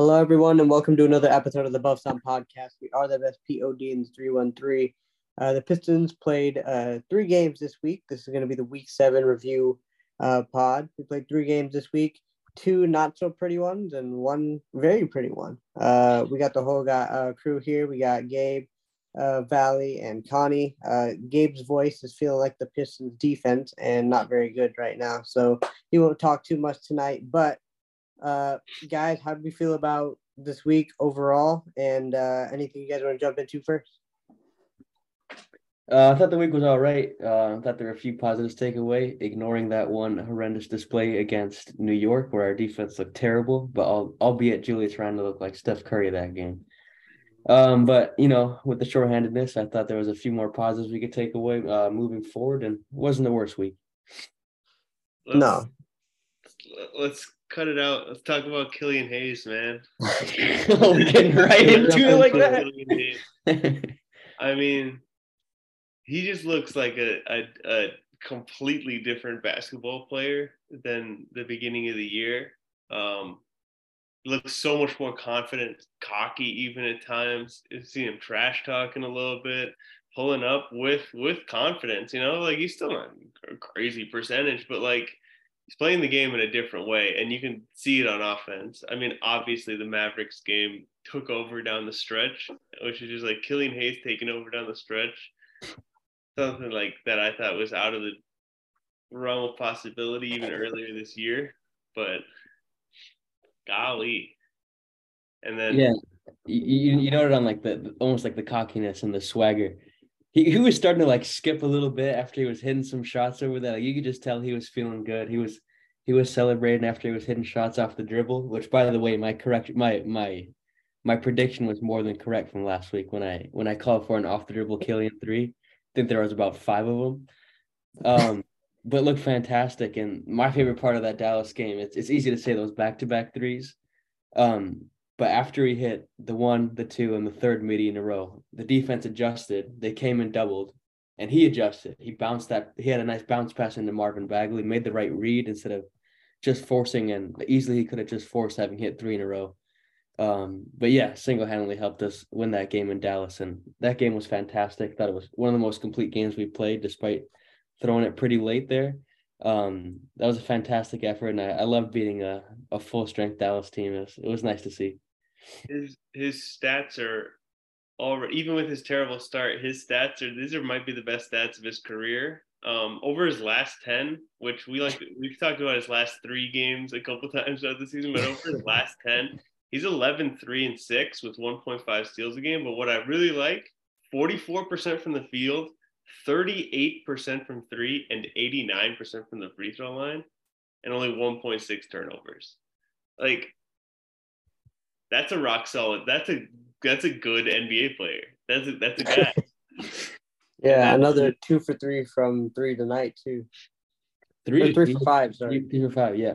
Hello, everyone, and welcome to another episode of the Buff Sound Podcast. We are the best POD in 313. Uh, the Pistons played uh, three games this week. This is going to be the week seven review uh, pod. We played three games this week, two not so pretty ones, and one very pretty one. Uh, we got the whole uh, crew here. We got Gabe, uh, Valley, and Connie. Uh, Gabe's voice is feeling like the Pistons defense and not very good right now. So he won't talk too much tonight. But uh, guys, how do we feel about this week overall? And uh, anything you guys want to jump into first? Uh, I thought the week was all right. Uh, I thought there were a few positives to take away, ignoring that one horrendous display against New York where our defense looked terrible, but albeit Julius Randle looked like Steph Curry that game. Um, but you know, with the shorthandedness, I thought there was a few more positives we could take away uh, moving forward, and it wasn't the worst week. Let's, no. Let's cut it out. Let's talk about Killian Hayes, man. oh, getting right into it like that. I mean, he just looks like a, a, a completely different basketball player than the beginning of the year. Um, looks so much more confident, cocky, even at times. You see him trash talking a little bit, pulling up with with confidence. You know, like he's still not a crazy percentage, but like he's playing the game in a different way, and you can see it on offense. I mean, obviously the Mavericks game took over down the stretch, which is just like Killian Hayes taking over down the stretch. Something like that I thought was out of the realm of possibility even earlier this year, but golly. And then yeah, you you noted on like the almost like the cockiness and the swagger. He he was starting to like skip a little bit after he was hitting some shots over there. Like you could just tell he was feeling good. He was he was celebrating after he was hitting shots off the dribble. Which by the way, my correct my my my prediction was more than correct from last week when I when I called for an off the dribble Killian three. I think there was about five of them. Um, but looked fantastic. And my favorite part of that Dallas game, it's it's easy to say those back to back threes. Um, but after he hit the one, the two, and the third midi in a row, the defense adjusted. They came and doubled, and he adjusted. He bounced that. He had a nice bounce pass into Marvin Bagley, made the right read instead of just forcing. And easily he could have just forced having hit three in a row. Um, but yeah, single handedly helped us win that game in Dallas, and that game was fantastic. Thought it was one of the most complete games we played, despite throwing it pretty late there. Um, that was a fantastic effort, and I, I love beating a, a full strength Dallas team. It was, it was nice to see. His his stats are already even with his terrible start, his stats are these are might be the best stats of his career. Um, over his last ten, which we like, we've talked about his last three games a couple times throughout the season, but over his last ten, he's 11, 3, and 6 with 1.5 steals a game. But what I really like, 44% from the field, 38% from three and 89% from the free throw line and only 1.6 turnovers. Like that's a rock solid. That's a that's a good NBA player. That's a that's a guy. yeah, another two for three from three tonight too. Three, three for five. Sorry, three, three for five. Yeah.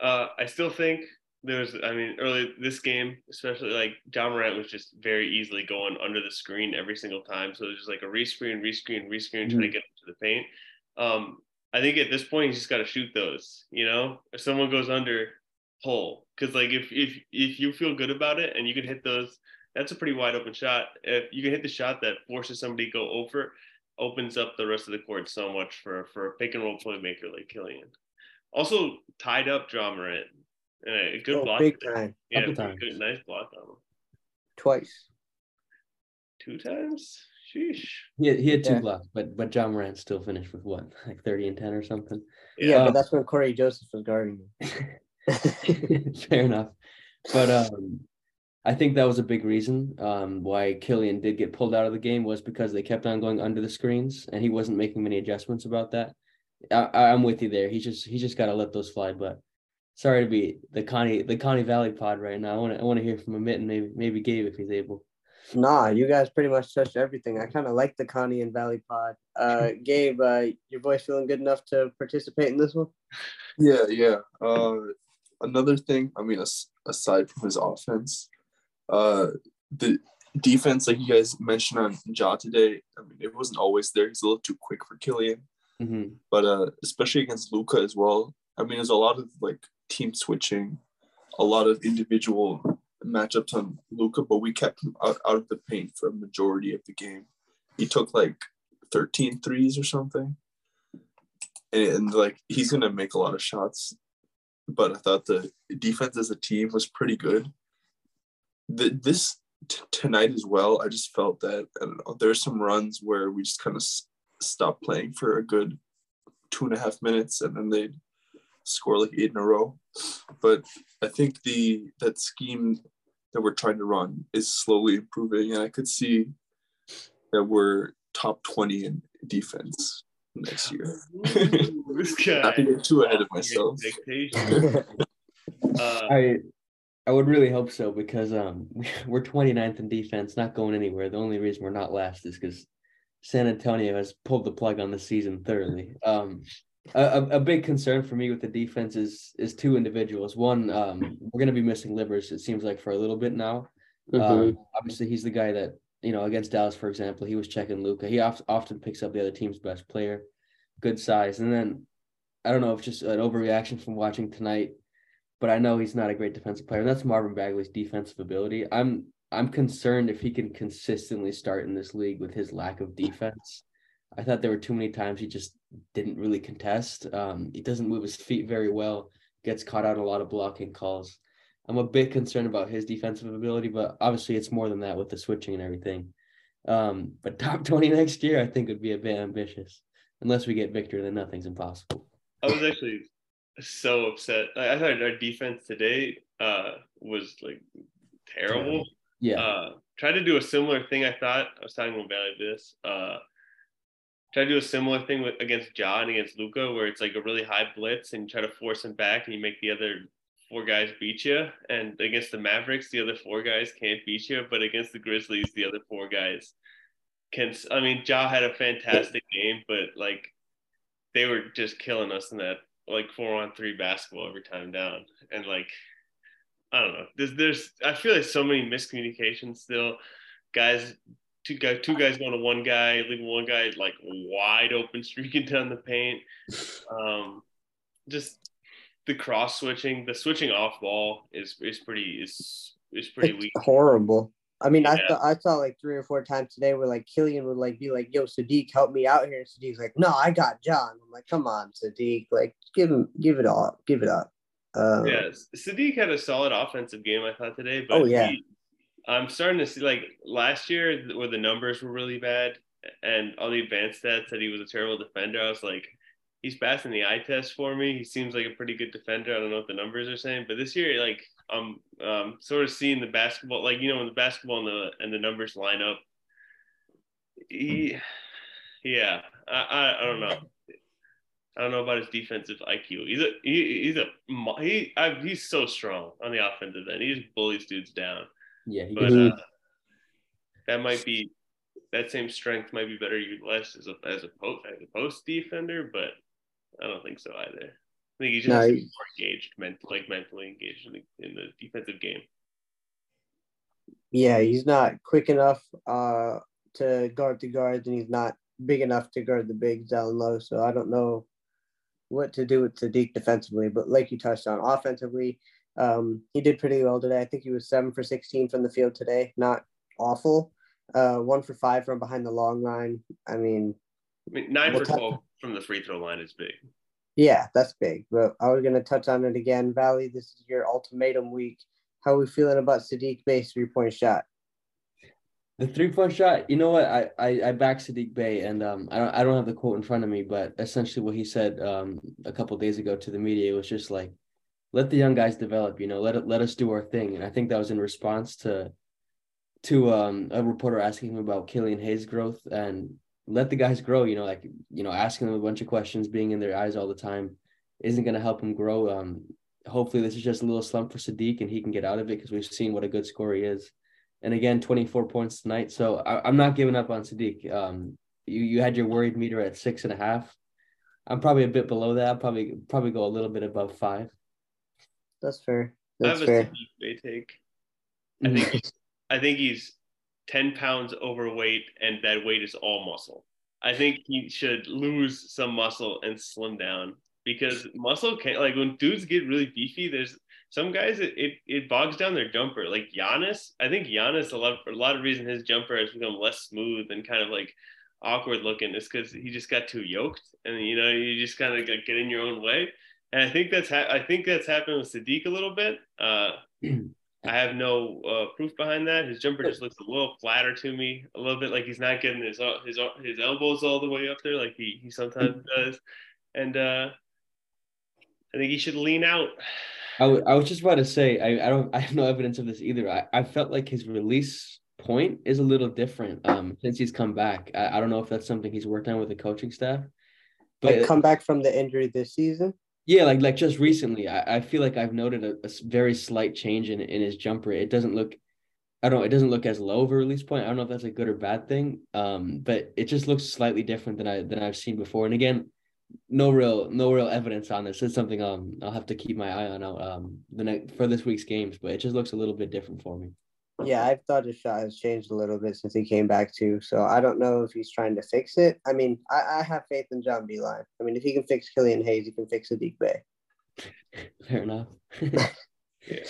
Uh, I still think there's I mean early this game especially like Ja Morant was just very easily going under the screen every single time so it was just like a rescreen rescreen rescreen mm-hmm. trying to get to the paint um I think at this point you just got to shoot those you know if someone goes under pull because like if if if you feel good about it and you can hit those that's a pretty wide open shot if you can hit the shot that forces somebody to go over opens up the rest of the court so much for for a pick and roll playmaker like Killian also tied up Ja Morant yeah, good oh, block. Big time. Yeah, good, nice block on him. Twice. Two times? Sheesh. He had, he had two yeah. blocks, but but Ja Morant still finished with what, like 30 and 10 or something? Yeah, yeah but that's when Cory Joseph was guarding Fair enough. But um I think that was a big reason um, why Killian did get pulled out of the game was because they kept on going under the screens and he wasn't making many adjustments about that. I, I'm with you there. He just he just got to let those fly. But sorry to be the Connie the Connie Valley pod right now. I want to I want to hear from Amit and maybe maybe Gabe if he's able. Nah, you guys pretty much touched everything. I kind of like the Connie and Valley pod. Uh, Gabe, uh, your voice feeling good enough to participate in this one? Yeah, yeah. Uh, another thing, I mean, aside from his offense, uh, the defense, like you guys mentioned on Ja today, I mean, it wasn't always there. He's a little too quick for Killian. Mm-hmm. But uh, especially against Luka as well. I mean, there's a lot of like team switching, a lot of individual matchups on Luka, but we kept him out, out of the paint for a majority of the game. He took like 13 threes or something. And, and like he's gonna make a lot of shots. But I thought the defense as a team was pretty good. The, this t- tonight as well, I just felt that I don't know. There's some runs where we just kind of s- stopped playing for a good two and a half minutes, and then they'd score like eight in a row. But I think the that scheme that we're trying to run is slowly improving, and I could see that we're top twenty in defense next year. Ooh, this guy. Not to get too ahead of myself. Uh, I I would really hope so because um we're 29th in defense, not going anywhere. The only reason we're not last is because San Antonio has pulled the plug on the season thoroughly. Um, a, a- a big concern for me with the defense is is two individuals. One, um, we're gonna be missing Livers. It seems like for a little bit now. Um, obviously, he's the guy that you know against Dallas, for example, he was checking Luka. He of, often picks up the other team's best player, good size, and then I don't know if just an overreaction from watching tonight, but I know he's not a great defensive player. And that's Marvin Bagley's defensive ability. I'm I'm concerned if he can consistently start in this league with his lack of defense. I thought there were too many times he just didn't really contest. Um, he doesn't move his feet very well. Gets caught out a lot of blocking calls. I'm a bit concerned about his defensive ability, but obviously it's more than that with the switching and everything. Um, but top 20 next year, I think would be a bit ambitious. Unless we get Victor, then nothing's impossible. I was actually so upset. I, I thought our defense today uh, was like terrible. Yeah. Uh, tried to do a similar thing. I thought I was talking about this. Uh, tried to do a similar thing with against John against Luka, where it's like a really high blitz and you try to force him back, and you make the other four guys beat you. And against the Mavericks, the other four guys can't beat you, but against the Grizzlies, the other four guys can. I mean, Ja had a fantastic game, but like they were just killing us in that like four on three basketball every time down, and like I don't know. There's, there's, I feel like so many miscommunications still. Guys, two guys, two guys going to one guy, leaving one guy like wide open, streaking down the paint. Um, just the cross switching, the switching off ball is is pretty is is pretty It's weak. horrible. I mean, I Yeah. thought I saw like three or four times today where like Killian would like be like, "Yo, Saddiq, help me out here." And Saddiq's like, "No, I got John." I'm like, "Come on, Saddiq, like give him, give it all, give it up." Um, Yes, Saddiq had a solid offensive game, I thought today. But Oh, yeah. he- I'm starting to see like last year where the numbers were really bad and all the advanced stats said he was a terrible defender. I was like, he's passing the eye test for me. He seems like a pretty good defender. I don't know what the numbers are saying, but this year, like I'm um, sort of seeing the basketball, like you know, when the basketball and the and the numbers line up. He, yeah, I, I, I don't know. I don't know about his defensive IQ. He's a he, he's a he I, he's so strong on the offensive end. He just bullies dudes down. Yeah. But uh, that might be that same strength might be better utilized as a as a post as a post defender, but I don't think so either. I think he's just No, he- more engaged, ment- like mentally engaged in the, in the defensive game. yeah, he's not quick enough uh to guard the guards, and he's not big enough to guard the bigs down low. So I don't know what to do with Saddiq defensively. But like you touched on, offensively, um, he did pretty well today. I think he was seven for sixteen from the field today. Not awful. Uh, one for five from behind the long line. I mean, I mean, nine for t- twelve from the free throw line is big. yeah, that's big. But I was gonna touch on it again. Valley, this is your ultimatum week. How are we feeling about Saddiq Bey's three point shot? The three point shot, you know what? I I, I back Saddiq Bey, and um, I don't I don't have the quote in front of me, but essentially what he said um a couple days ago to the media was just like, let the young guys develop. You know, let it let us do our thing. And I think that was in response to to um a reporter asking him about Killian Hayes' growth and let the guys grow. You know, like you know, asking them a bunch of questions, being in their eyes all the time, isn't going to help them grow. Um, hopefully this is just a little slump for Saddiq, and he can get out of it because we've seen what a good scorer he is and again 24 points tonight so I, i'm not giving up on saddiq um you you had your worried meter at six and a half i'm probably a bit below that I'll probably probably go a little bit above five That's fair. I That's have a fair. Saddiq Bey take. I think I think he's ten pounds overweight, and that weight is all muscle. I think he should lose some muscle and slim down because muscle can like when dudes get really beefy. There's some guys it, it, it bogs down their jumper. Like Giannis, I think Giannis a lot a lot of reason his jumper has become less smooth and kind of like awkward looking is because he just got too yoked and you know you just kind of get in your own way. And I think that's ha- I think that's happened with Saddiq a little bit. Uh, I have no uh, proof behind that. His jumper just looks a little flatter to me, a little bit like he's not getting his uh, his uh, his elbows all the way up there like he he sometimes does. And uh, I think he should lean out. I, w- I was just about to say I, I don't I have no evidence of this either. I, I felt like his release point is a little different um since he's come back. I, I don't know if that's something he's worked on with the coaching staff. But like come back from the injury this season. Yeah, like like just recently, I, I feel like I've noted a, a very slight change in in his jumper. It doesn't look, I don't it doesn't look as low of a release point. I don't know if that's a good or bad thing. Um, but it just looks slightly different than I than I've seen before. And again, no real no real evidence on this. It's something um I'll have to keep my eye on out um the next for this week's games. But it just looks a little bit different for me. Yeah, I've thought his shot has changed a little bit since he came back too. So I don't know if he's trying to fix it. I mean, I, I have faith in John Beilein. I mean, if he can fix Killian Hayes, he can fix Saddiq Bey. Fair enough. yeah.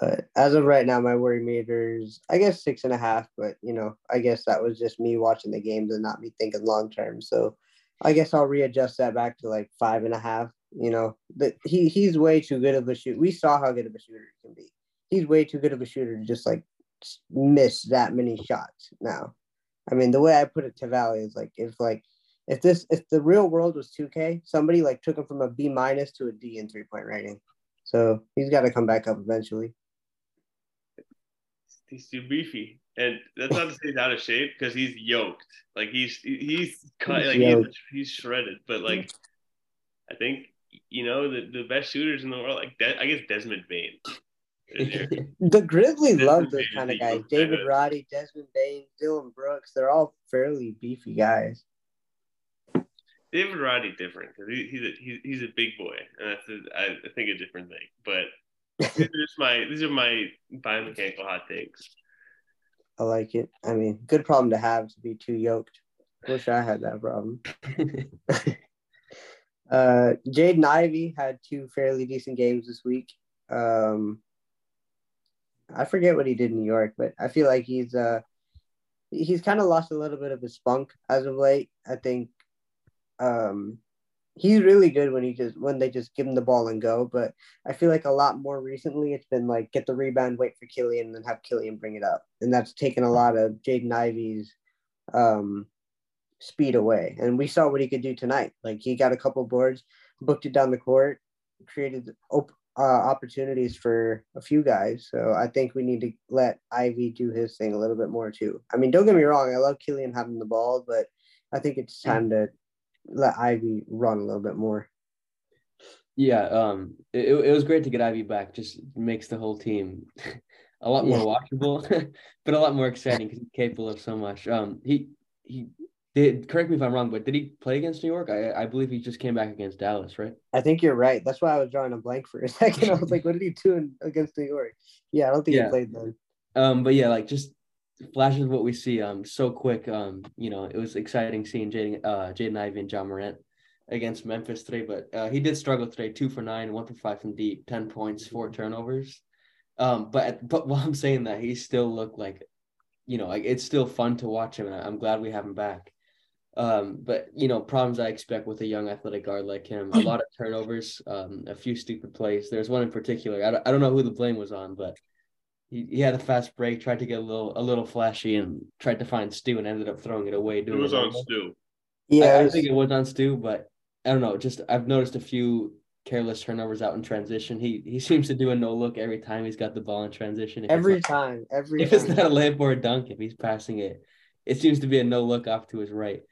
But as of right now, my worry meter's I guess six and a half. But you know, I guess that was just me watching the games and not me thinking long term. So I guess I'll readjust that back to like five and a half. You know, that he he's way too good of a shoot. We saw how good of a shooter he can be he's way too good of a shooter to just like miss that many shots now. I mean, the way I put it to Valley is like if like if this if the real world was 2K, somebody like took him from a B minus to a D in three point rating. So he's got to come back up eventually. He's too beefy, and that's not to say he's out of shape because he's yoked. Like he's he's cut, like he's, he's shredded. But like, I think you know the, the best shooters in the world, like De- I guess Desmond Bane the Grizzlies love those kind of guys. David Roddy, Desmond Bane, Dillon Brooks. They're all fairly beefy guys. David Roddy different because he, he's a he's, he's a big boy, and that's a, I think a different thing. But these are my these are my biomechanical hot takes. I like it. I mean, good problem to have to be too yoked. Wish I had that problem. uh, Jaden Ivey had two fairly decent games this week. Um, I forget what he did in New York, but I feel like he's uh he's kind of lost a little bit of his spunk as of late. I think um he's really good when he just when they just give him the ball and go, but I feel like a lot more recently it's been like get the rebound, wait for Killian, and then have Killian bring it up. And that's taken a lot of Jaden Ivey's um speed away. And we saw what he could do tonight. Like he got a couple boards, booked it down the court, created op- uh, opportunities for a few guys. So I think we need to let Ivey do his thing a little bit more too. I mean, don't get me wrong, I love Killian having the ball, but I think it's time to let Ivey run a little bit more. Yeah, um, it, it was great to get Ivey back. Just makes the whole team a lot more yeah. watchable, but a lot more exciting because he's capable of so much. Um, he he did correct me if I'm wrong, but did he play against New York? I, I believe he just came back against Dallas, right? I think you're right. That's why I was drawing a blank for a second. I was like, what did he do in, against New York? Yeah, I don't think yeah. he played then. Um, but yeah, like just flashes of what we see um so quick. Um, you know, it was exciting seeing Jaden uh Jaden Ivey and Ja Morant against Memphis today, but uh, he did struggle today, two for nine, one for five from deep, ten points, four turnovers. Um, but but while I'm saying that, he still looked like, you know, like it's still fun to watch him, and I'm glad we have him back. Um, but you know, problems I expect with a young athletic guard like him, a lot of turnovers, um, a few stupid plays. There's one in particular. I don't, I don't know who the blame was on, but he, he had a fast break, tried to get a little a little flashy, and tried to find Stu and ended up throwing it away. Doing it was on Stu. Yeah, I, I think it was on Stu, but I don't know. Just I've noticed a few careless turnovers out in transition. He he seems to do a no look every time he's got the ball in transition. If every time, every if time. it's not a layup or a dunk, if he's passing it, it seems to be a no look off to his right.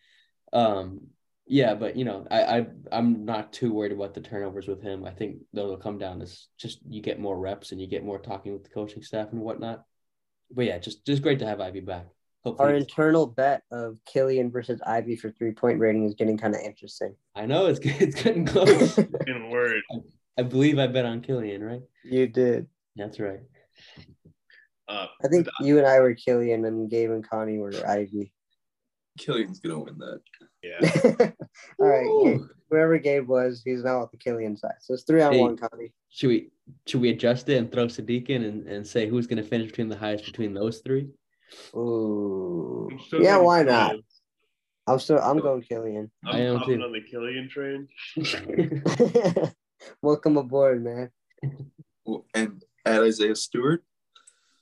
Um, yeah, but you know, I, I I'm not too worried about the turnovers with him. I think that'll come down as just you get more reps and you get more talking with the coaching staff and whatnot. But yeah, just just great to have Ivey back. Hopefully Our internal bet of Killian versus Ivey for three point rating is getting kind of interesting. I know it's it's getting close. In word, I, I, believe I bet on Killian, right? You did. That's right. Uh, I think you and I were Killian, and Gabe and Connie were Ivey. Killian's gonna win that. Yeah. All right. Gabe, whoever Gabe was, he's now at the Killian side. So it's three on hey, one, Connie. Should we should we adjust it and throw Saddiq in and, and say who's going to finish between the highest between those three? Ooh. Yeah, why Killian. not? I'm still I'm going Killian. I'm I am too. on the Killian train. Welcome aboard, man. And add Isaiah Stewart.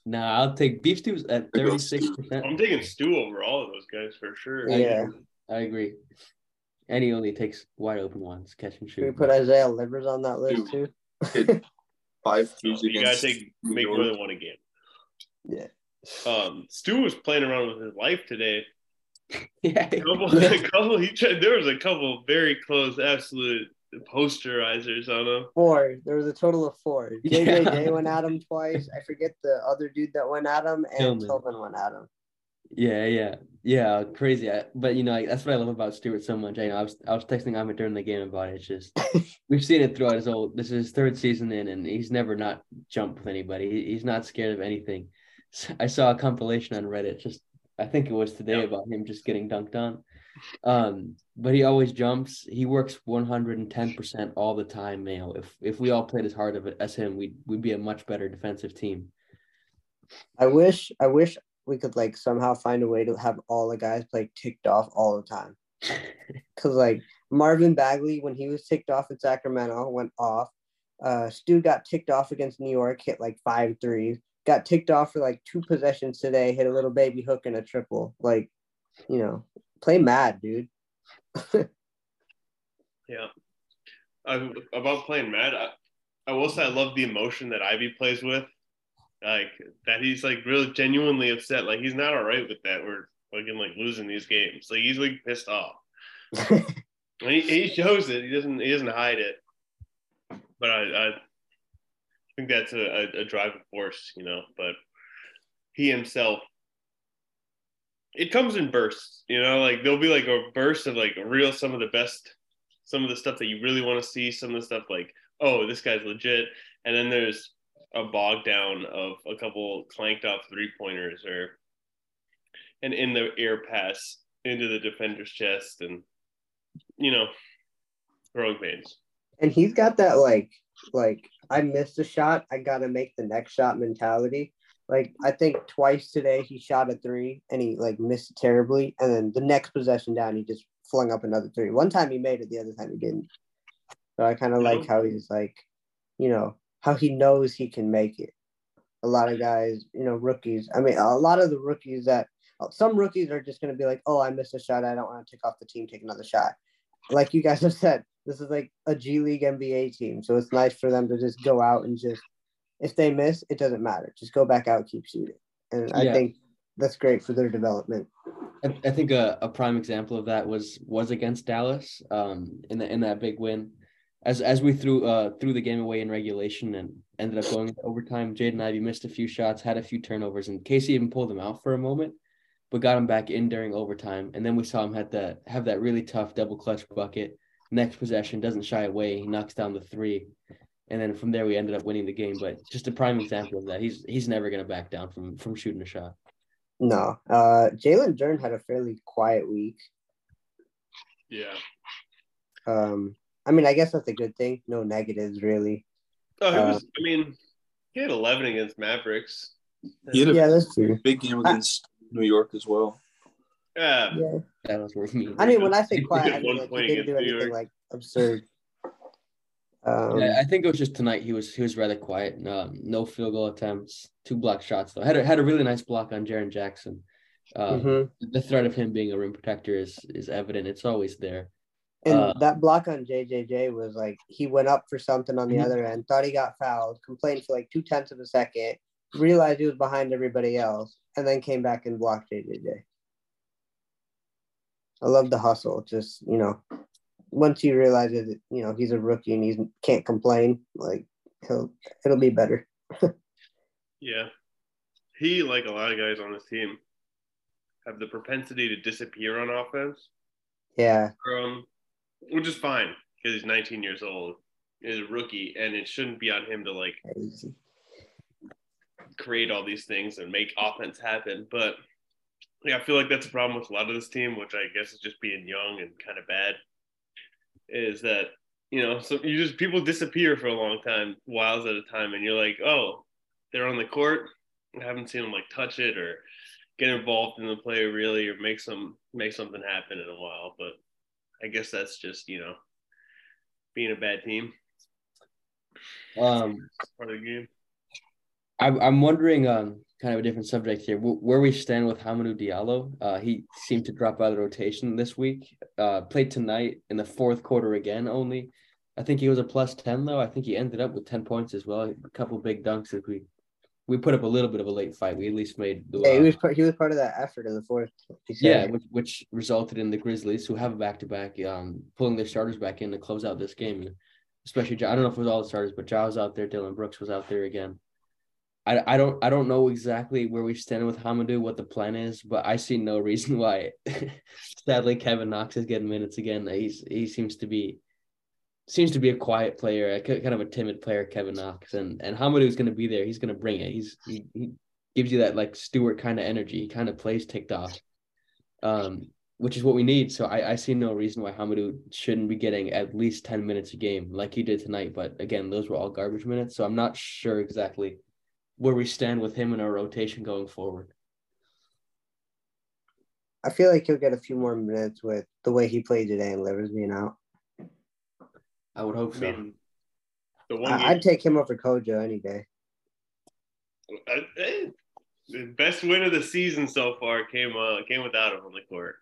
nah, I'll take beef stews at 36%. I'm taking stew over all of those guys for sure. Yeah. I agree. And he only takes wide open ones, catch and Should we put Isaiah Livers on that list too? Hit five So threes you gotta take make more than one a game. Yeah. Um, Stu was playing around with his life today. yeah, A couple, a couple. He tried, there was a couple very close, absolute posterizers on him. Four. There was a total of four. Yeah. JJJ went at him twice. I forget the other dude that went at him, and Tillman. Tillman went at him. Yeah, yeah, yeah, crazy. I, but you know, like, that's what I love about Stewart so much. I know I was I was texting Ahmed during the game about it. It's just we've seen it throughout his whole. This is his third season in, and he's never not jumped with anybody. He, he's not scared of anything. I saw a compilation on Reddit. Just I think it was today Yeah. about him just getting dunked on. Um, but he always jumps. He works one hundred and ten percent all the time, Mayo. If if we all played as hard of it as him, we'd we'd be a much better defensive team. I wish I wish we could like somehow find a way to have all the guys play ticked off all the time. Cause like Marvin Bagley, when he was ticked off at Sacramento, went off. Uh Stu got ticked off against New York, hit like five threes. Got ticked off for like two possessions today, hit a little baby hook and a triple. Like, you know, play mad, dude. Yeah. I, about playing Mad, I, I will say I love the emotion that Ivey plays with. Like that he's like really genuinely upset. Like he's not all right with that. We're fucking like losing these games. Like he's like pissed off. And he, he shows it. He doesn't he doesn't hide it. But I, I think that's a, a, a driving force, you know. But he himself it comes in bursts, you know, like there'll be like a burst of like real some of the best some of the stuff that you really want to see, some of the stuff like, oh, this guy's legit. And then there's a bog down of a couple clanked off three pointers or an in the air pass into the defender's chest and you know, growing pains. and he's got that like like I missed a shot, I gotta make the next shot mentality. Like I think twice today he shot a three and he like missed it terribly, and then the next possession down he just flung up another three. One time he made it, the other time he didn't. So I kind of like how he's like, you know, how he knows he can make it. A lot of guys, you know, rookies. I mean, a lot of the rookies that some rookies are just gonna be like, oh, I missed a shot, I don't want to take off the team, take another shot like you guys have said, this is like a G League NBA team. So it's nice for them to just go out and just, if they miss, it doesn't matter. Just go back out, keep shooting. And I Yeah. think that's great for their development. I, I think a, a prime example of that was was against Dallas um, in the in that big win. As as we threw uh threw the game away in regulation and ended up going into overtime, Jaden Ivey missed a few shots, had a few turnovers, and Casey even pulled him out for a moment, but got him back in during overtime. And then we saw him had that have that really tough double clutch bucket. Next possession doesn't shy away, he knocks down the three. And then from there we ended up winning the game. But just a prime example of that. He's he's never gonna back down from from shooting a shot. No, uh, Jalen Duren had a fairly quiet week. Yeah. Um, I mean, I guess that's a good thing. No negatives, really. Oh, he Uh, was I mean, he had eleven against Mavericks. He had a Yeah, that's true. big game against New York as well. Yeah. Yeah. That was worth me. I mean, when I say quiet, I mean like point he didn't do anything like absurd. Um, Yeah, I think it was just tonight. He was he was rather quiet. Um, no field goal attempts, two block shots though. Had a, had a really nice block on Jaren Jackson. Um, mhm. The threat of him being a rim protector is is evident. It's always there. And Uh, that block on JJJ was like he went up for something on the Mhm. other end, thought he got fouled, complained for like two tenths of a second, realized he was behind everybody else, and then came back and blocked JJJ. I love the hustle. Just you know, once he realizes that you know he's a rookie and he can't complain, like he'll it'll be better. Yeah. He, like a lot of guys on this team, have the propensity to disappear on offense. Yeah, Um, which is fine because he's 19 years old, is a rookie, and it shouldn't be on him to like create all these things and make offense happen. But yeah, I feel like that's a problem with a lot of this team, which I guess is just being young and kind of bad. Is that you know, so you just people disappear for a long time, whiles at a time, and you're like, oh, they're on the court. I haven't seen them like touch it or get involved in the play really or make some make something happen in a while. But I guess that's just you know being a bad team. Um, part of the game. I'm I'm wondering, um, kind of a different subject here, where we stand with Hamidou Diallo. Uh, he seemed to drop out of the rotation this week. Uh, played tonight in the fourth quarter again. Only, I think he was a plus ten though. I think he ended up with ten points as well. A couple big dunks as we we put up a little bit of a late fight. We at least made the. Yeah, he was part. He was part of that effort in the fourth. Yeah, which, which resulted in the Grizzlies, who have a back to back, um, pulling their starters back in to close out this game. Especially, I don't know if it was all the starters, but Ja was out there. Dillon Brooks was out there again. I, I don't I don't know exactly where we stand with Hamidou, what the plan is, but I see no reason why. Sadly, Kevin Knox is getting minutes again. He's he seems to be seems to be a quiet player, a kind of a timid player, Kevin Knox, and and is going to be there. He's going to bring it. He's he, he gives you that like Stewart kind of energy. He kind of plays ticked off, um, which is what we need. So I I see no reason why Hamidou shouldn't be getting at least ten minutes a game like he did tonight. But again, those were all garbage minutes, so I'm not sure exactly where we stand with him in our rotation going forward. I feel like he'll get a few more minutes with the way he played today and Livers being out. I would hope so. I mean, I, would take him over Kojo any day. the best win of the season so far came uh, came without him on the court.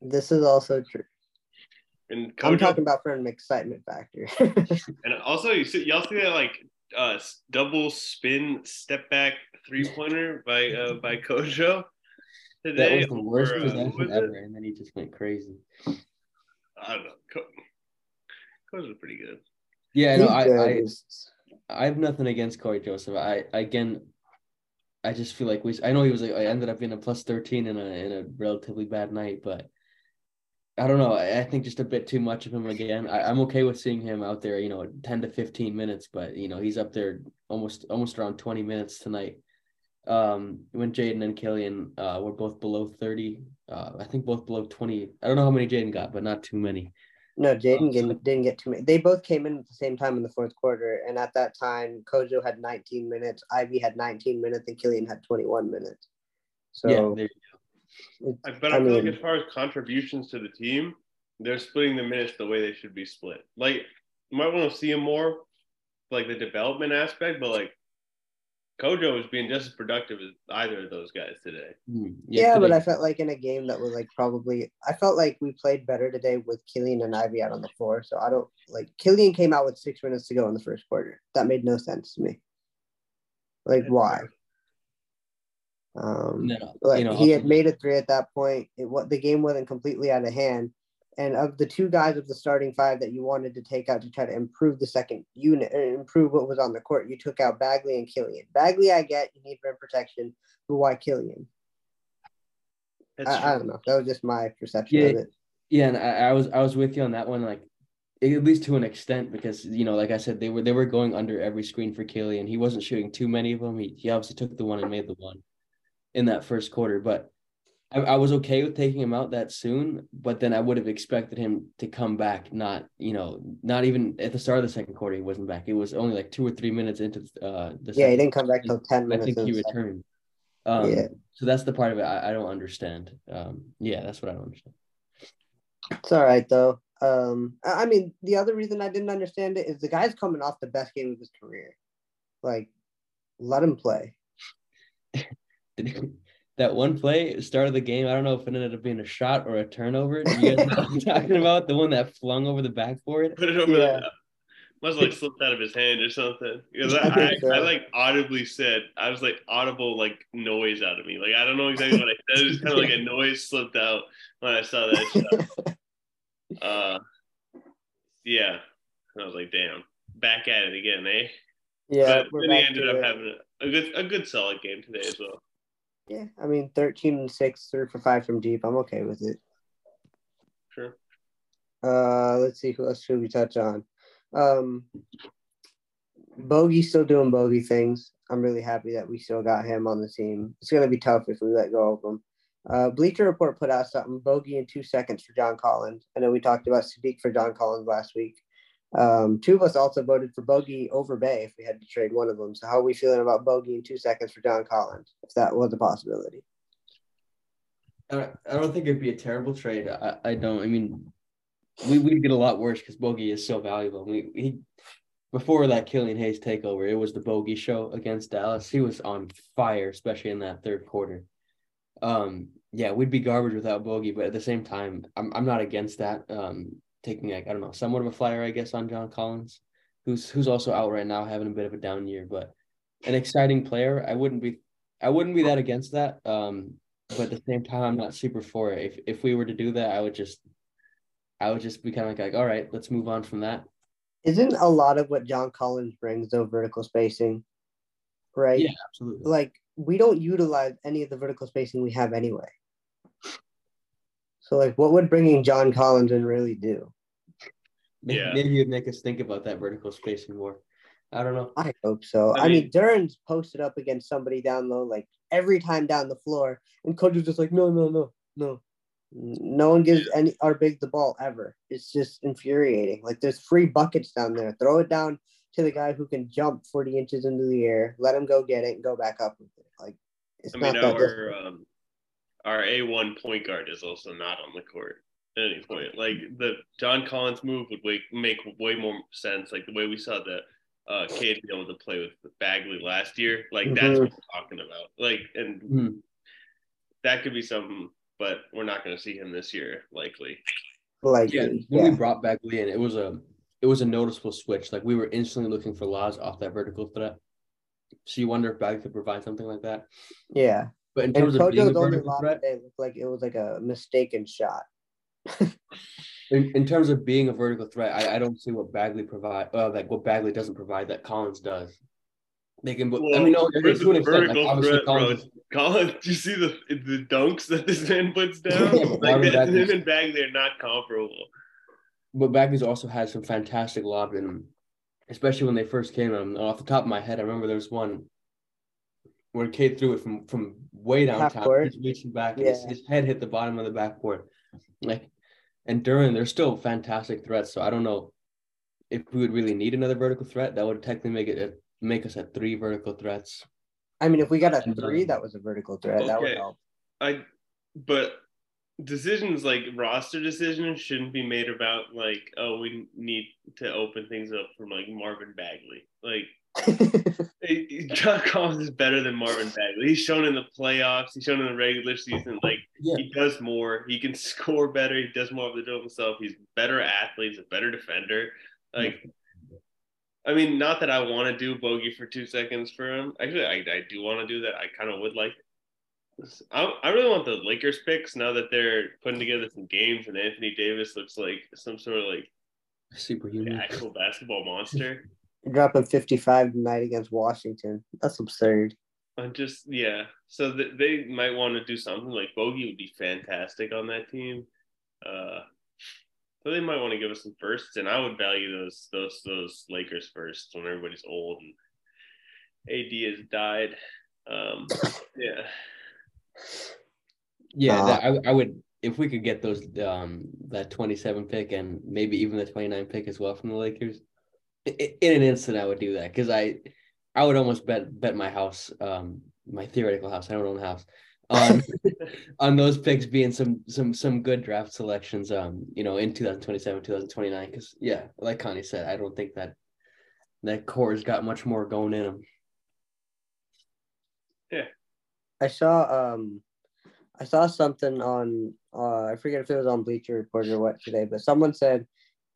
This is also true. And Kojo, I'm talking about from an excitement factor. and also, you see, y'all see that like uh, double spin step back three pointer by uh, by Kojo today. That was the worst or, uh, possession ever, and then he just went crazy. I don't know. Co- Kojo's pretty good. Yeah, no, I, I, I have nothing against Cory Joseph. I again, I just feel like we. I know he was. Like, I ended up being a plus thirteen in a in a relatively bad night, but I don't know. I think just a bit too much of him again. I, am okay with seeing him out there, you know, 10 to 15 minutes, but you know, he's up there almost almost around 20 minutes tonight. Um, when Jaden and Killian uh, were both below 30, uh, I think both below 20. I don't know how many Jaden got, but not too many. No, Jaden um, didn't get too many. They both came in at the same time in the fourth quarter, and at that time, Kojo had 19 minutes, Ivey had 19 minutes, and Killian had 21 minutes. So yeah, but I, I feel mean, like as far as contributions to the team, they're splitting the minutes the way they should be split. Like you might want to see him more, like the development aspect, but like Kojo was being just as productive as either of those guys today. Hmm. Yeah, yeah but I felt like in a game that was like probably I felt like we played better today with Killian and Ivey out on the floor. So I don't like Killian came out with six minutes to go in the first quarter. That made no sense to me. Like why? Um, no, like you know, he had made a three at that point. It what the game wasn't completely out of hand. And of the two guys of the starting five that you wanted to take out to try to improve the second unit and improve what was on the court, you took out Bagley and Killian. Bagley, I get you need rim protection, but why Killian? I, I, don't know. That was just my perception yeah, of it. Yeah, and I, I was I was with you on that one. Like at least to an extent because you know like i said they were they were going under every screen for Killian. he wasn't shooting too many of them he, he obviously took the one and made the one in that first quarter. But I, I, was okay with taking him out that soon, but then I would have expected him to come back. Not you know, not even at the start of the second quarter, he wasn't back. It was only like two or three minutes into uh, the. Yeah, he didn't come back till ten minutes. I think he returned. Um, yeah. So that's the part of it I, I don't understand. Um, yeah, that's what I don't understand. It's all right though. Um, I mean, the other reason I didn't understand it is the guy's coming off the best game of his career. Like, let him play. that one play start of the game. I don't know if it ended up being a shot or a turnover. Do you guys know what I'm talking about? The one that flung over the backboard. Put it over yeah. the must have like slipped out of his hand or something. Because I, I, I, I, like audibly said, I was like audible like noise out of me. Like I don't know exactly what I said. It was kind of like a noise slipped out when I saw that shot. uh, yeah. And I was like, damn, back at it again, eh? Yeah. But then he ended up it. having a, a good a good solid game today as well. Yeah, I mean, 13 and 6, 3 for 5 from deep. I'm okay with it. Sure. Uh, let's see, who else should we touch on? Um, Bogey's still doing bogey things. I'm really happy that we still got him on the team. It's going to be tough if we let go of him. Uh, Bleacher Report put out something bogey in two seconds for John Collins. I know we talked about Saddiq for John Collins last week. Um, two of us also voted for Bogey over Bey if we had to trade one of them. So how are we feeling about Bogey in two seconds for John Collins, if that was a possibility? I don't think it'd be a terrible trade. I, I don't. I mean, we would get a lot worse because Bogey is so valuable. We he before that Killian Hayes takeover, it was the Bogey show against Dallas. He was on fire, especially in that third quarter. Um, yeah, we'd be garbage without Bogey, but at the same time, I'm I'm not against that. Um, taking like I don't know, somewhat of a flyer, I guess, on John Collins, who's who's also out right now having a bit of a down year, but an exciting player. I wouldn't be I wouldn't be that against that. Um, but at the same time, I'm not super for it. If if we were to do that, I would just I would just be kind of like, like, all right, let's move on from that. Isn't a lot of what John Collins brings though vertical spacing, right? Yeah, absolutely. Like we don't utilize any of the vertical spacing we have anyway. So like, what would bringing John Collins in really do? Maybe, Yeah. maybe you'd make us think about that vertical spacing more. I don't know. I hope so. I I, mean, mean- Duren's posted up against somebody down low like every time down the floor, and coach is just like, no, no, no, no. No one gives any our big the ball ever. It's just infuriating. Like there's free buckets down there. Throw it down to the guy who can jump 40 inches into the air. Let him go get it and go back up with it. Like it's I not mean, that our um, our A one point guard is also not on the court at any point. Like the John Collins move would make make way more sense. Like the way we saw the uh, kid be able to play with Bagley last year. Like that's Mhm. what we're talking about. Like and Mhm. that could be something, but we're not going to see him this year likely. Like Yeah, yeah, when we brought Bagley in, it was a it was a noticeable switch. Like we were instantly looking for laws off that vertical threat. So you wonder if Bagley could provide something like that. yeah. But in And terms of being a vertical threat, today looked like it was like a mistaken shot. in, in terms of being a vertical threat, I, I don't see what Bagley provide. Uh, like what Bagley doesn't provide that Collins does. They can. I mean, no, where's to an extent, like, vertical obviously threat, bro? Collins. Colin, do you see the the dunks that this man puts down? Yeah, like Marvin that, him Bagley's- and Bagley are not comparable. But Bagley's also had some fantastic lob, and especially when they first came. Um, off the top of my head, I remember there was one where Cade threw it from from way downtown, court. just reaching back, and his, his head hit the bottom of the backboard. Like, and Duren, they're still fantastic threats. So I don't know if we would really need another vertical threat. That would technically make it a, make us at three vertical threats. I mean, if we got a three, um, that was a vertical threat. That would okay. help. I, but decisions like roster decisions shouldn't be made about like, oh, we need to open things up from like Marvin Bagley. Like John Collins is better than Marvin Bagley. He's shown in the playoffs. He's shown in the regular season. Like Yeah. he does more. He can score better. He does more of the job himself. He's a better athlete. He's a better defender. Like, I mean, not that I want to do bogey for two seconds for him. Actually, I, I do want to do that. I kind of would like. I, I really want the Lakers picks now that they're putting together some games and Anthony Davis looks like some sort of like Superhuman. actual basketball monster. Dropping 55 tonight against Washington. That's absurd. I'm just yeah. So th- they might want to do something like Bogey would be fantastic on that team. Uh, so they might want to give us some firsts, and I would value those those those Lakers firsts when everybody's old and AD has died. Um, yeah, Yeah, Uh, that, I, I would if we could get those um that 27 pick and maybe even the 29 pick as well from the Lakers. I- i- In an instant, I would do that because I I would almost bet bet my house, um, my theoretical house. I don't own a house. On on those picks being some some some good draft selections, um, you know, in 2027, 2029. Because yeah, like Connie said, I don't think that that core's got much more going in them. Yeah I saw um I saw something on uh I forget if it was on Bleacher Report or what today, but someone said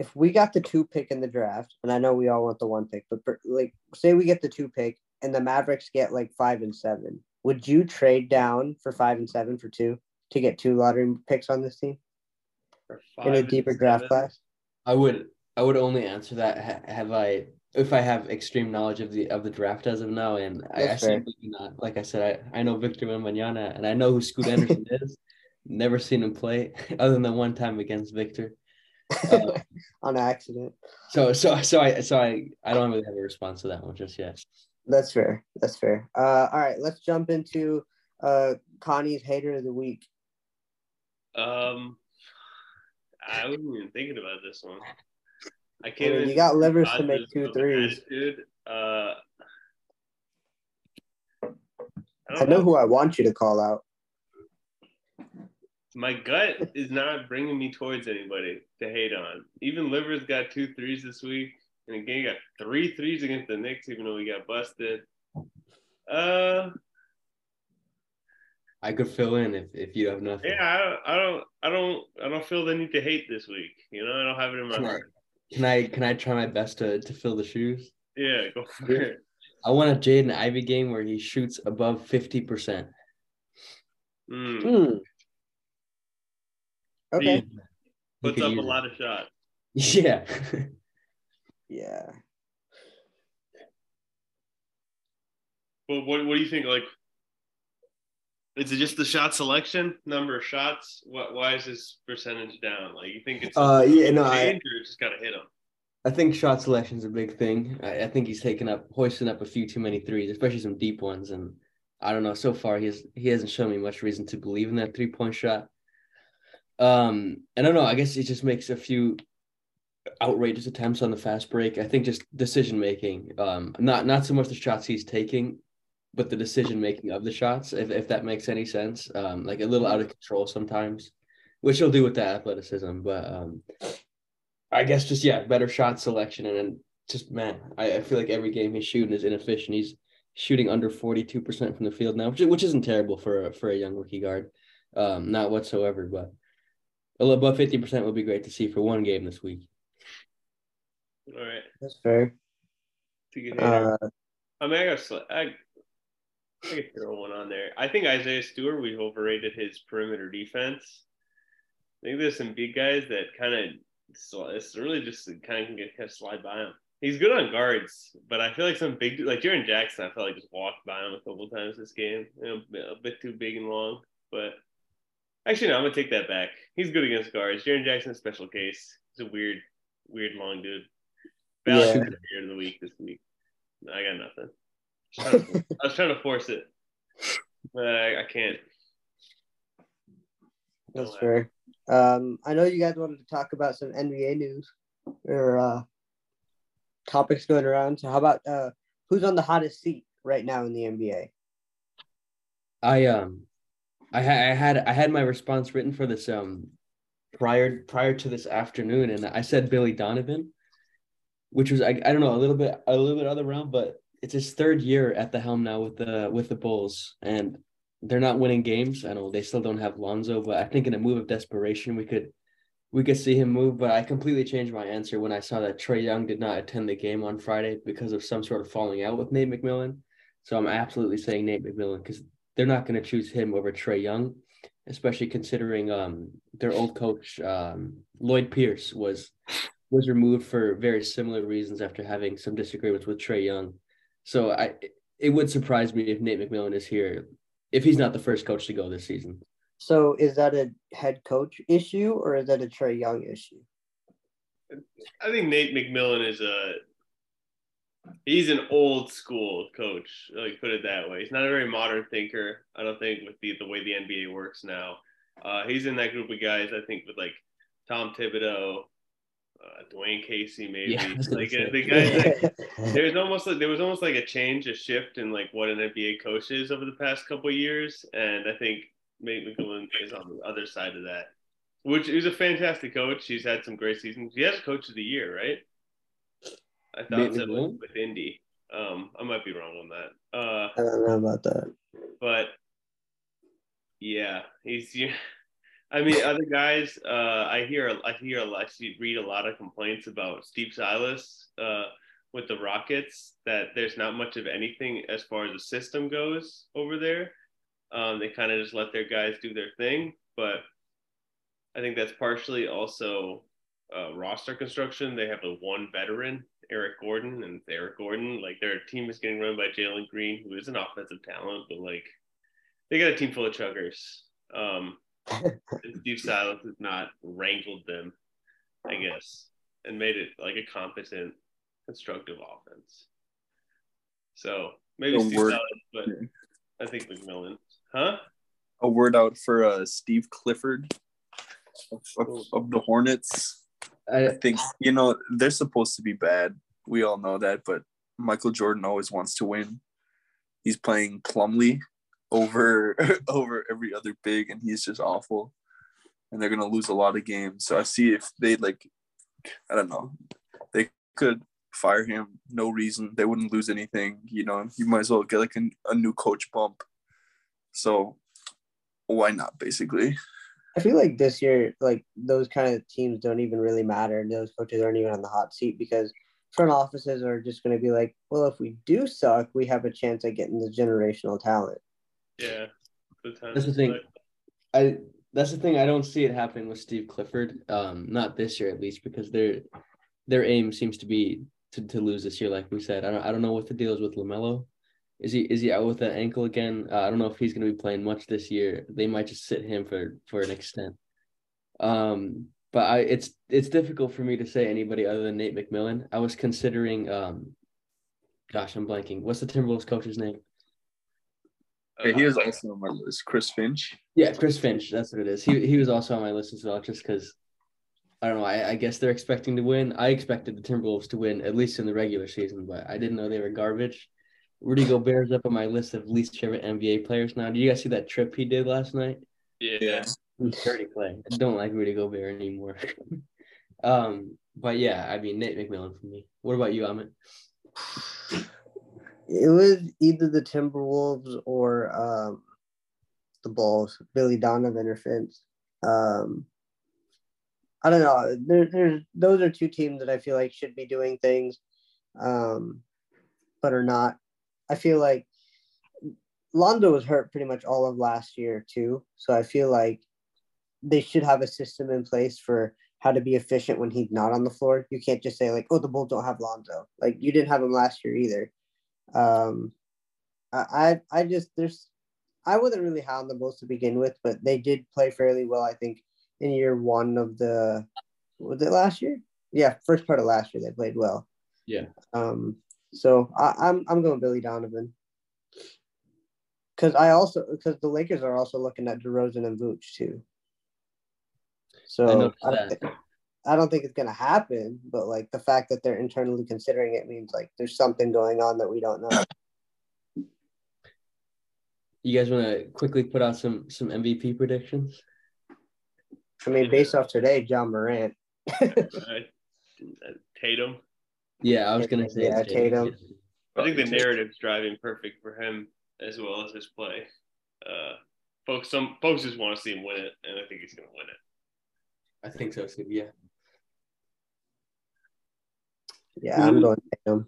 if we got the two pick in the draft, and I know we all want the one pick, but per, like say we get the two pick and the Mavericks get like five and seven, would you trade down for five and seven for two to get two lottery picks on this team Or in a deeper draft seven. class? I would I would only answer that ha- have I if I have extreme knowledge of the of the draft as of now, and I, I That's simply do not. Like I said, I, I know Victor Wembanyama, and I know who Scoot Henderson is. Never seen him play other than one time against Victor. Uh, on accident. so so so I so I I don't really have a response to that one just yet. That's fair. That's fair. Uh, all right, let's jump into uh Connie's hater of the week. Um, I wasn't even thinking about this one. I I can't. mean, you got livers to make two of threes. attitude. Uh, I, I don't know who I want you to call out. My gut is not bringing me towards anybody to hate on. Even Livers got two threes this week, and again he got three threes against the Knicks, even though he got busted. Uh, I could fill in if, if you have nothing. yeah, I don't, I don't, I don't, I don't feel the need to hate this week. You know, I don't have it in my Can I, can I can I try my best to, to fill the shoes? Yeah, go for it. I want a Jaden Ivey game where he shoots above fifty percent. Mm. Hmm. Okay. Puts up a lot of shots. Yeah. Yeah. But what, what do you think? Like, is it just the shot selection, number of shots? What? Why is this percentage down? Like, you think it's Uh, yeah, no, I- change or just gotta hit them? I think shot selection's a big thing. I, I think he's taken up hoisting up a few too many threes, especially some deep ones. And I don't know. So far, he has he hasn't shown me much reason to believe in that three point shot. Um, I don't know. I guess he just makes a few outrageous attempts on the fast break. I think just decision making. Um, not not so much the shots he's taking, but the decision making of the shots. If if that makes any sense. Um, like a little out of control sometimes, which he'll do with that athleticism. But um, I guess just yeah, better shot selection and just man, I, I feel like every game he's shooting is inefficient. He's shooting under forty two percent from the field now, which which isn't terrible for a, for a young rookie guard, um, not whatsoever. But above fifty percent would be great to see for one game this week. All right. That's fair. To get hater. Uh, I mean, I got sl- I, I could throw one on there. I think Isaiah Stewart, we've overrated his perimeter defense. I think there's some big guys that kind of, it's really just kind of can get kind of slide by him. He's good on guards, but I feel like some big, like Jaren Jackson, I felt like just walked by him a couple times this game. You know, a bit too big and long, but actually, no, I'm gonna take that back. He's good against guards. Jaren Jackson's a special case. He's a weird, weird long dude. Valid Yeah. player of the week this week. I got nothing. I was trying to- I was trying to force it, but I, I can't. that's fair. Um, I know you guys wanted to talk about some NBA news or uh, topics going around. So how about uh, who's on the hottest seat right now in the NBA? I um, I, ha- I had I had my response written for this um, prior prior to this afternoon, and I said Billy Donovan, which was I, I don't know a little bit a little bit other round, but it's his third year at the helm now with the with the Bulls, and they're not winning games. I know they still don't have Lonzo, but I think in a move of desperation, we could we could see him move. But I completely changed my answer when I saw that Trae Young did not attend the game on Friday because of some sort of falling out with Nate McMillan. So I'm absolutely saying Nate McMillan because they're not going to choose him over Trae Young, especially considering um their old coach um, Lloyd Pierce was was removed for very similar reasons after having some disagreements with Trae Young. So I it would surprise me if Nate McMillan is here if he's not the first coach to go this season. So is that a head coach issue or is that a Trae Young issue? I think Nate McMillan is a he's an old school coach. Like put it that way. He's not a very modern thinker. I don't think with the the way the NBA works now. Uh, he's in that group of guys. I think with like Tom Thibodeau, uh, Dwane Casey, maybe Yeah, was like the guys. That, there's almost like there was almost like a change, a shift in like what an NBA coach is over the past couple of years, and I think Nate McMillan is on the other side of that. Which is a fantastic coach. He's had some great seasons. He has coach of the year, right? I thought so McMillan? with, Indy. Um, I might be wrong on that. Uh, I don't know about that. but yeah, he's. Yeah, I mean, other guys. Uh, I hear. I hear. a lot- I read a lot of complaints about Steve Silas uh, with the Rockets. That there's not much of anything as far as the system goes over there. Um, they kind of just let their guys do their thing, but I think that's partially also uh, roster construction. They have a one veteran, Eric Gordon, and Eric Gordon, like their team is getting run by Jalen Green, who is an offensive talent, but like they got a team full of chuggers. Um, Steve Silas has not wrangled them, I guess, and made it like a competent, constructive offense. So maybe Steve. Silas, but I think McMillan. Huh? A word out for uh, Steve Clifford of, of, of the Hornets. I I, think you know they're supposed to be bad. We all know that, but Michael Jordan always wants to win. He's playing Plumlee over over every other big, and he's just awful. And they're gonna lose a lot of games. So I see if they like, I don't know, they could fire him. No reason. They wouldn't lose anything. You know, you might as well get like a, a new coach bump. So why not? Basically, I feel like this year, like those kind of teams don't even really matter. Those coaches aren't even on the hot seat because front offices are just going to be like, well, if we do suck, we have a chance at getting the generational talent. Yeah. The That's the thing. select. I that's the thing. I don't see it happening with Steve Clifford. Um, not this year at least, because their their aim seems to be to, to lose this year. Like we said, I don't I don't know what the deal is with LaMelo. Is he is he out with that ankle again? Uh, I don't know if he's going to be playing much this year. They might just sit him for for an extent. Um, but I it's it's difficult for me to say anybody other than Nate McMillan. I was considering um, gosh, I'm blanking. What's the Timberwolves coach's name? Hey, he was also on my list. Chris Finch. Yeah, Chris Finch. That's what it is. He he was also on my list as well, just because I don't know. I, I guess they're expecting to win. I expected the Timberwolves to win at least in the regular season, but I didn't know they were garbage. Rudy Gobert's up on my list of least favorite NBA players now. Did you guys see that trip he did last night? yeah. Dirty play. I don't like Rudy Gobert anymore. um, but yeah, I mean Nate McMillan for me. What about you, Amit? It was either the Timberwolves or um, the Bulls, Billy Donovan or Finch. Um, I don't know. There, there's those are two teams that I feel like should be doing things, um, but are not. I feel like Lonzo was hurt pretty much all of last year too, so I feel like they should have a system in place for how to be efficient when he's not on the floor. You can't just say like, "Oh, the Bulls don't have Lonzo." Like you didn't have him last year either. Um, I, I, I just there's, I wasn't really high on the Bulls to begin with, but they did play fairly well. I think in year one of the, was it last year? Yeah, first part of last year they played well. Yeah. Um. So I, I'm I'm going Billy Donovan. Because I also because the Lakers are also looking at DeRozan and Vooch too. So I I don't, that. I don't think it's gonna happen, but like the fact that they're internally considering it means like there's something going on that we don't know. You guys want to quickly put out some some MVP predictions? I mean, based off today, Ja Morant. Uh, Tatum. Yeah, I was gonna say Yeah, Tatum. I think the narrative's driving perfect for him as well as his play. Uh, folks, some folks just want to see him win it, and I think he's going to win it. I think so too. Yeah. Yeah, I'm going Tatum.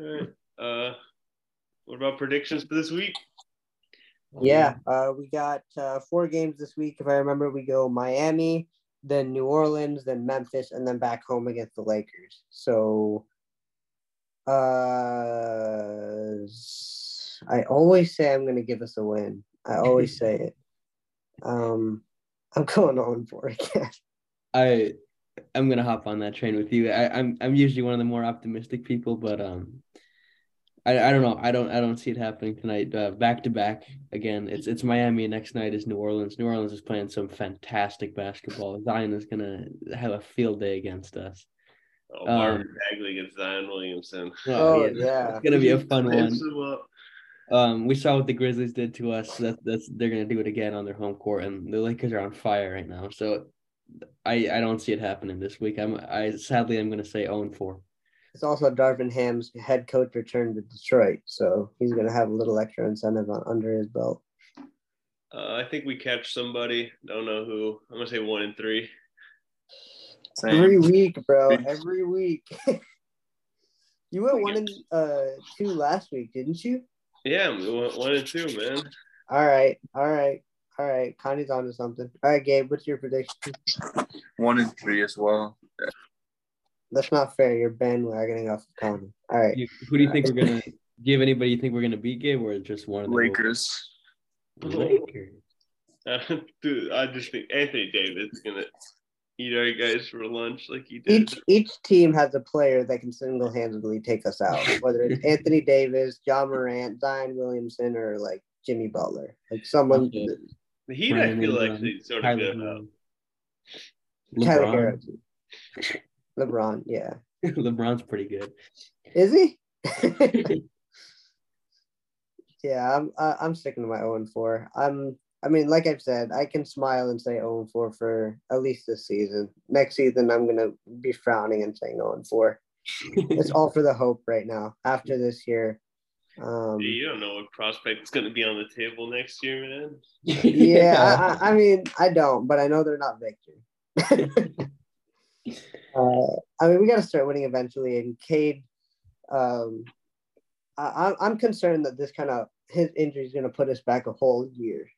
All right. Uh, what about predictions for this week? Yeah, uh, we got uh, four games this week. If I remember, we go Miami, then New Orleans, then Memphis, and then back home against the Lakers. So, uh, I always say I'm going to give us a win. I always say it. Um, I'm going on for it again. I I'm gonna hop on that train with you. I, I'm I'm usually one of the more optimistic people, but um, I, I don't know. I don't I don't see it happening tonight. Uh, back to back again. It's it's Miami. Next night is New Orleans. New Orleans is playing some fantastic basketball. Zion is gonna have a field day against us. Oh, Um, Marvin Bagley against Zion Williamson. Oh, yeah. it's gonna be a fun one. Mix him up. Um, we saw what the Grizzlies did to us. That that's they're gonna do it again on their home court, and the Lakers are on fire right now. So, I I don't see it happening this week. I'm I sadly I'm gonna say 0 and 4. It's also Darvin Ham's head coach returned to Detroit, so he's going to have a little extra incentive on, under his belt. Uh, I think we catch somebody. Don't know who. I'm gonna say one in three. Every week, bro. Every week. you went one and uh two last week, didn't you? Yeah, we went one and two, man. All right, all right, all right. Connie's onto something. All right, Gabe, what's your prediction? One and three as well. That's not fair. You're bandwagoning off of Connie. All right. You, who do you think we're gonna? give anybody you think we're gonna beat, Gabe, or just one of the Lakers. Lakers. Uh, dude, I just think Anthony Davis is gonna eat our guys for lunch like he did. Each each team has a player that can single handedly take us out, whether it's Anthony Davis, Ja Morant, Zion Williamson, or like Jimmy Butler. Like someone. Okay. The Heat, I feel like Ingram, they sort of Tyler good Herro. Tyler LeBron. Herro. too. LeBron, yeah. LeBron's pretty good. Is he? yeah, I'm I- I'm sticking to my 0 and 4. I'm I mean, like I've said, I can smile and say 0 and 4 for at least this season. Next season, I'm gonna be frowning and saying 0 and 4. It's all for the hope right now. After this year, um, Yeah, you don't know what prospect is going to be on the table next year, man. yeah, I, I I mean, I don't, but I know they're not Victor. Uh, I mean, we got to start winning eventually. And Cade, um, I, I'm- concerned that this kind of his injury is going to put us back a whole year,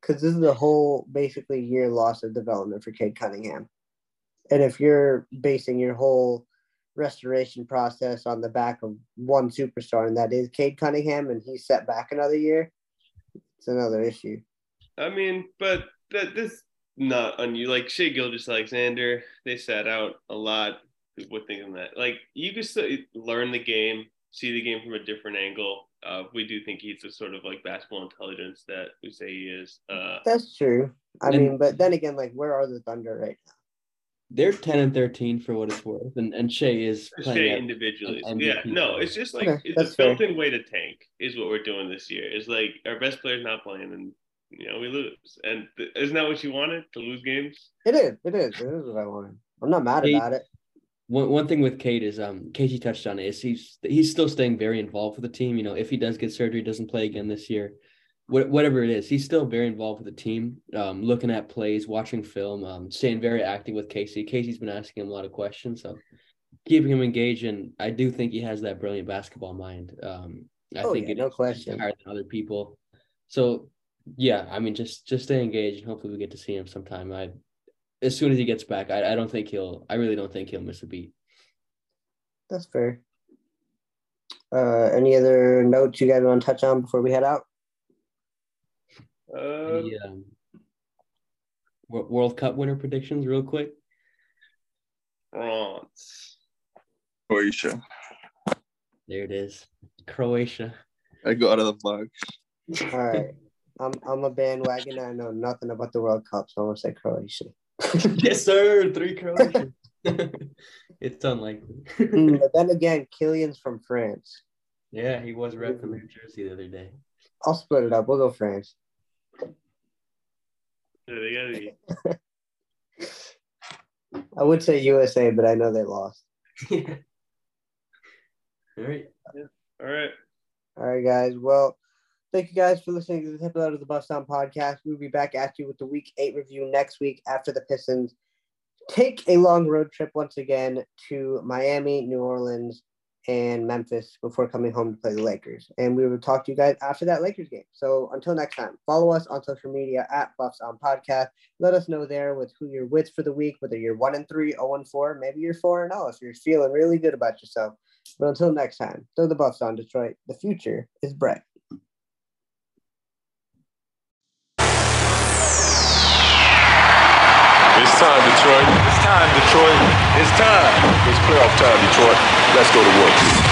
because this is a whole basically year loss of development for Cade Cunningham. And if you're basing your whole restoration process on the back of one superstar, and that is Cade Cunningham, and he's set back another year, it's another issue. I mean, but that this not unusual. Like Shai Gilgeous-Alexander, they sat out a lot with thinking that. Like you can still learn the game, see the game from a different angle. Uh, we do think he's the sort of like basketball intelligence that we say he is. Uh, That's true. I And- mean, but then again, like, where are the Thunder right now? They're 10 and 13 for what it's worth. And and Shai is Shai playing at- individually. Yeah, MVP no, it's just like Okay, it's a built-in way to tank is what we're doing this year. It's like our best player's not playing and you know we lose. And th- isn't that what you wanted to lose games? It is. It is. It is what I wanted. I'm not mad Hey, about it. one one thing with Cade is um Casey touched on it is he's he's still staying very involved with the team. You know, if he does get surgery, doesn't play again this year, wh- whatever it is, he's still very involved with the team. Um, looking at plays, watching film, um, staying very active with Casey. Casey's been asking him a lot of questions, so keeping him engaged. And I do think he has that brilliant basketball mind. Um, I Oh, think yeah, it no is question. higher than other people. So yeah, I mean, just just stay engaged, and hopefully we get to see him sometime. I as soon as he gets back, I, I don't think he'll. I really don't think he'll miss a beat. That's fair. Uh, any other notes you guys want to touch on before we head out? Uh, Any, um, World Cup winner predictions, real quick. France. Croatia. There it is, Croatia. I go out of the box. All right. I'm I'm a bandwagon. I know nothing about the World Cup, so I'm gonna say Croatia. yes, sir. Three Croatians. it's unlikely. Hmm, but then again, Killian's from France. yeah, he was rep from New Jersey the other day. I'll split it up. We'll go France. They gotta be. I would say USA, but I know they lost. All right. All right. All right, guys. Well, thank you guys for listening to this episode of the Bust Down Podcast. We'll be back at you with the Week Eight review next week after the Pistons take a long road trip once again to Miami, New Orleans, and Memphis before coming home to play the Lakers. And we will talk to you guys after that Lakers game. So until next time, follow us on social media at Buffs on Podcast. Let us know there with who you're with for the week, whether you're one and three, 0 and four, maybe you're four and zero if you're feeling really good about yourself. But until next time, throw the Buffs on Detroit. The future is bright. It's time, Detroit. It's time, Detroit. It's time. It's playoff time, Detroit. Let's go to work.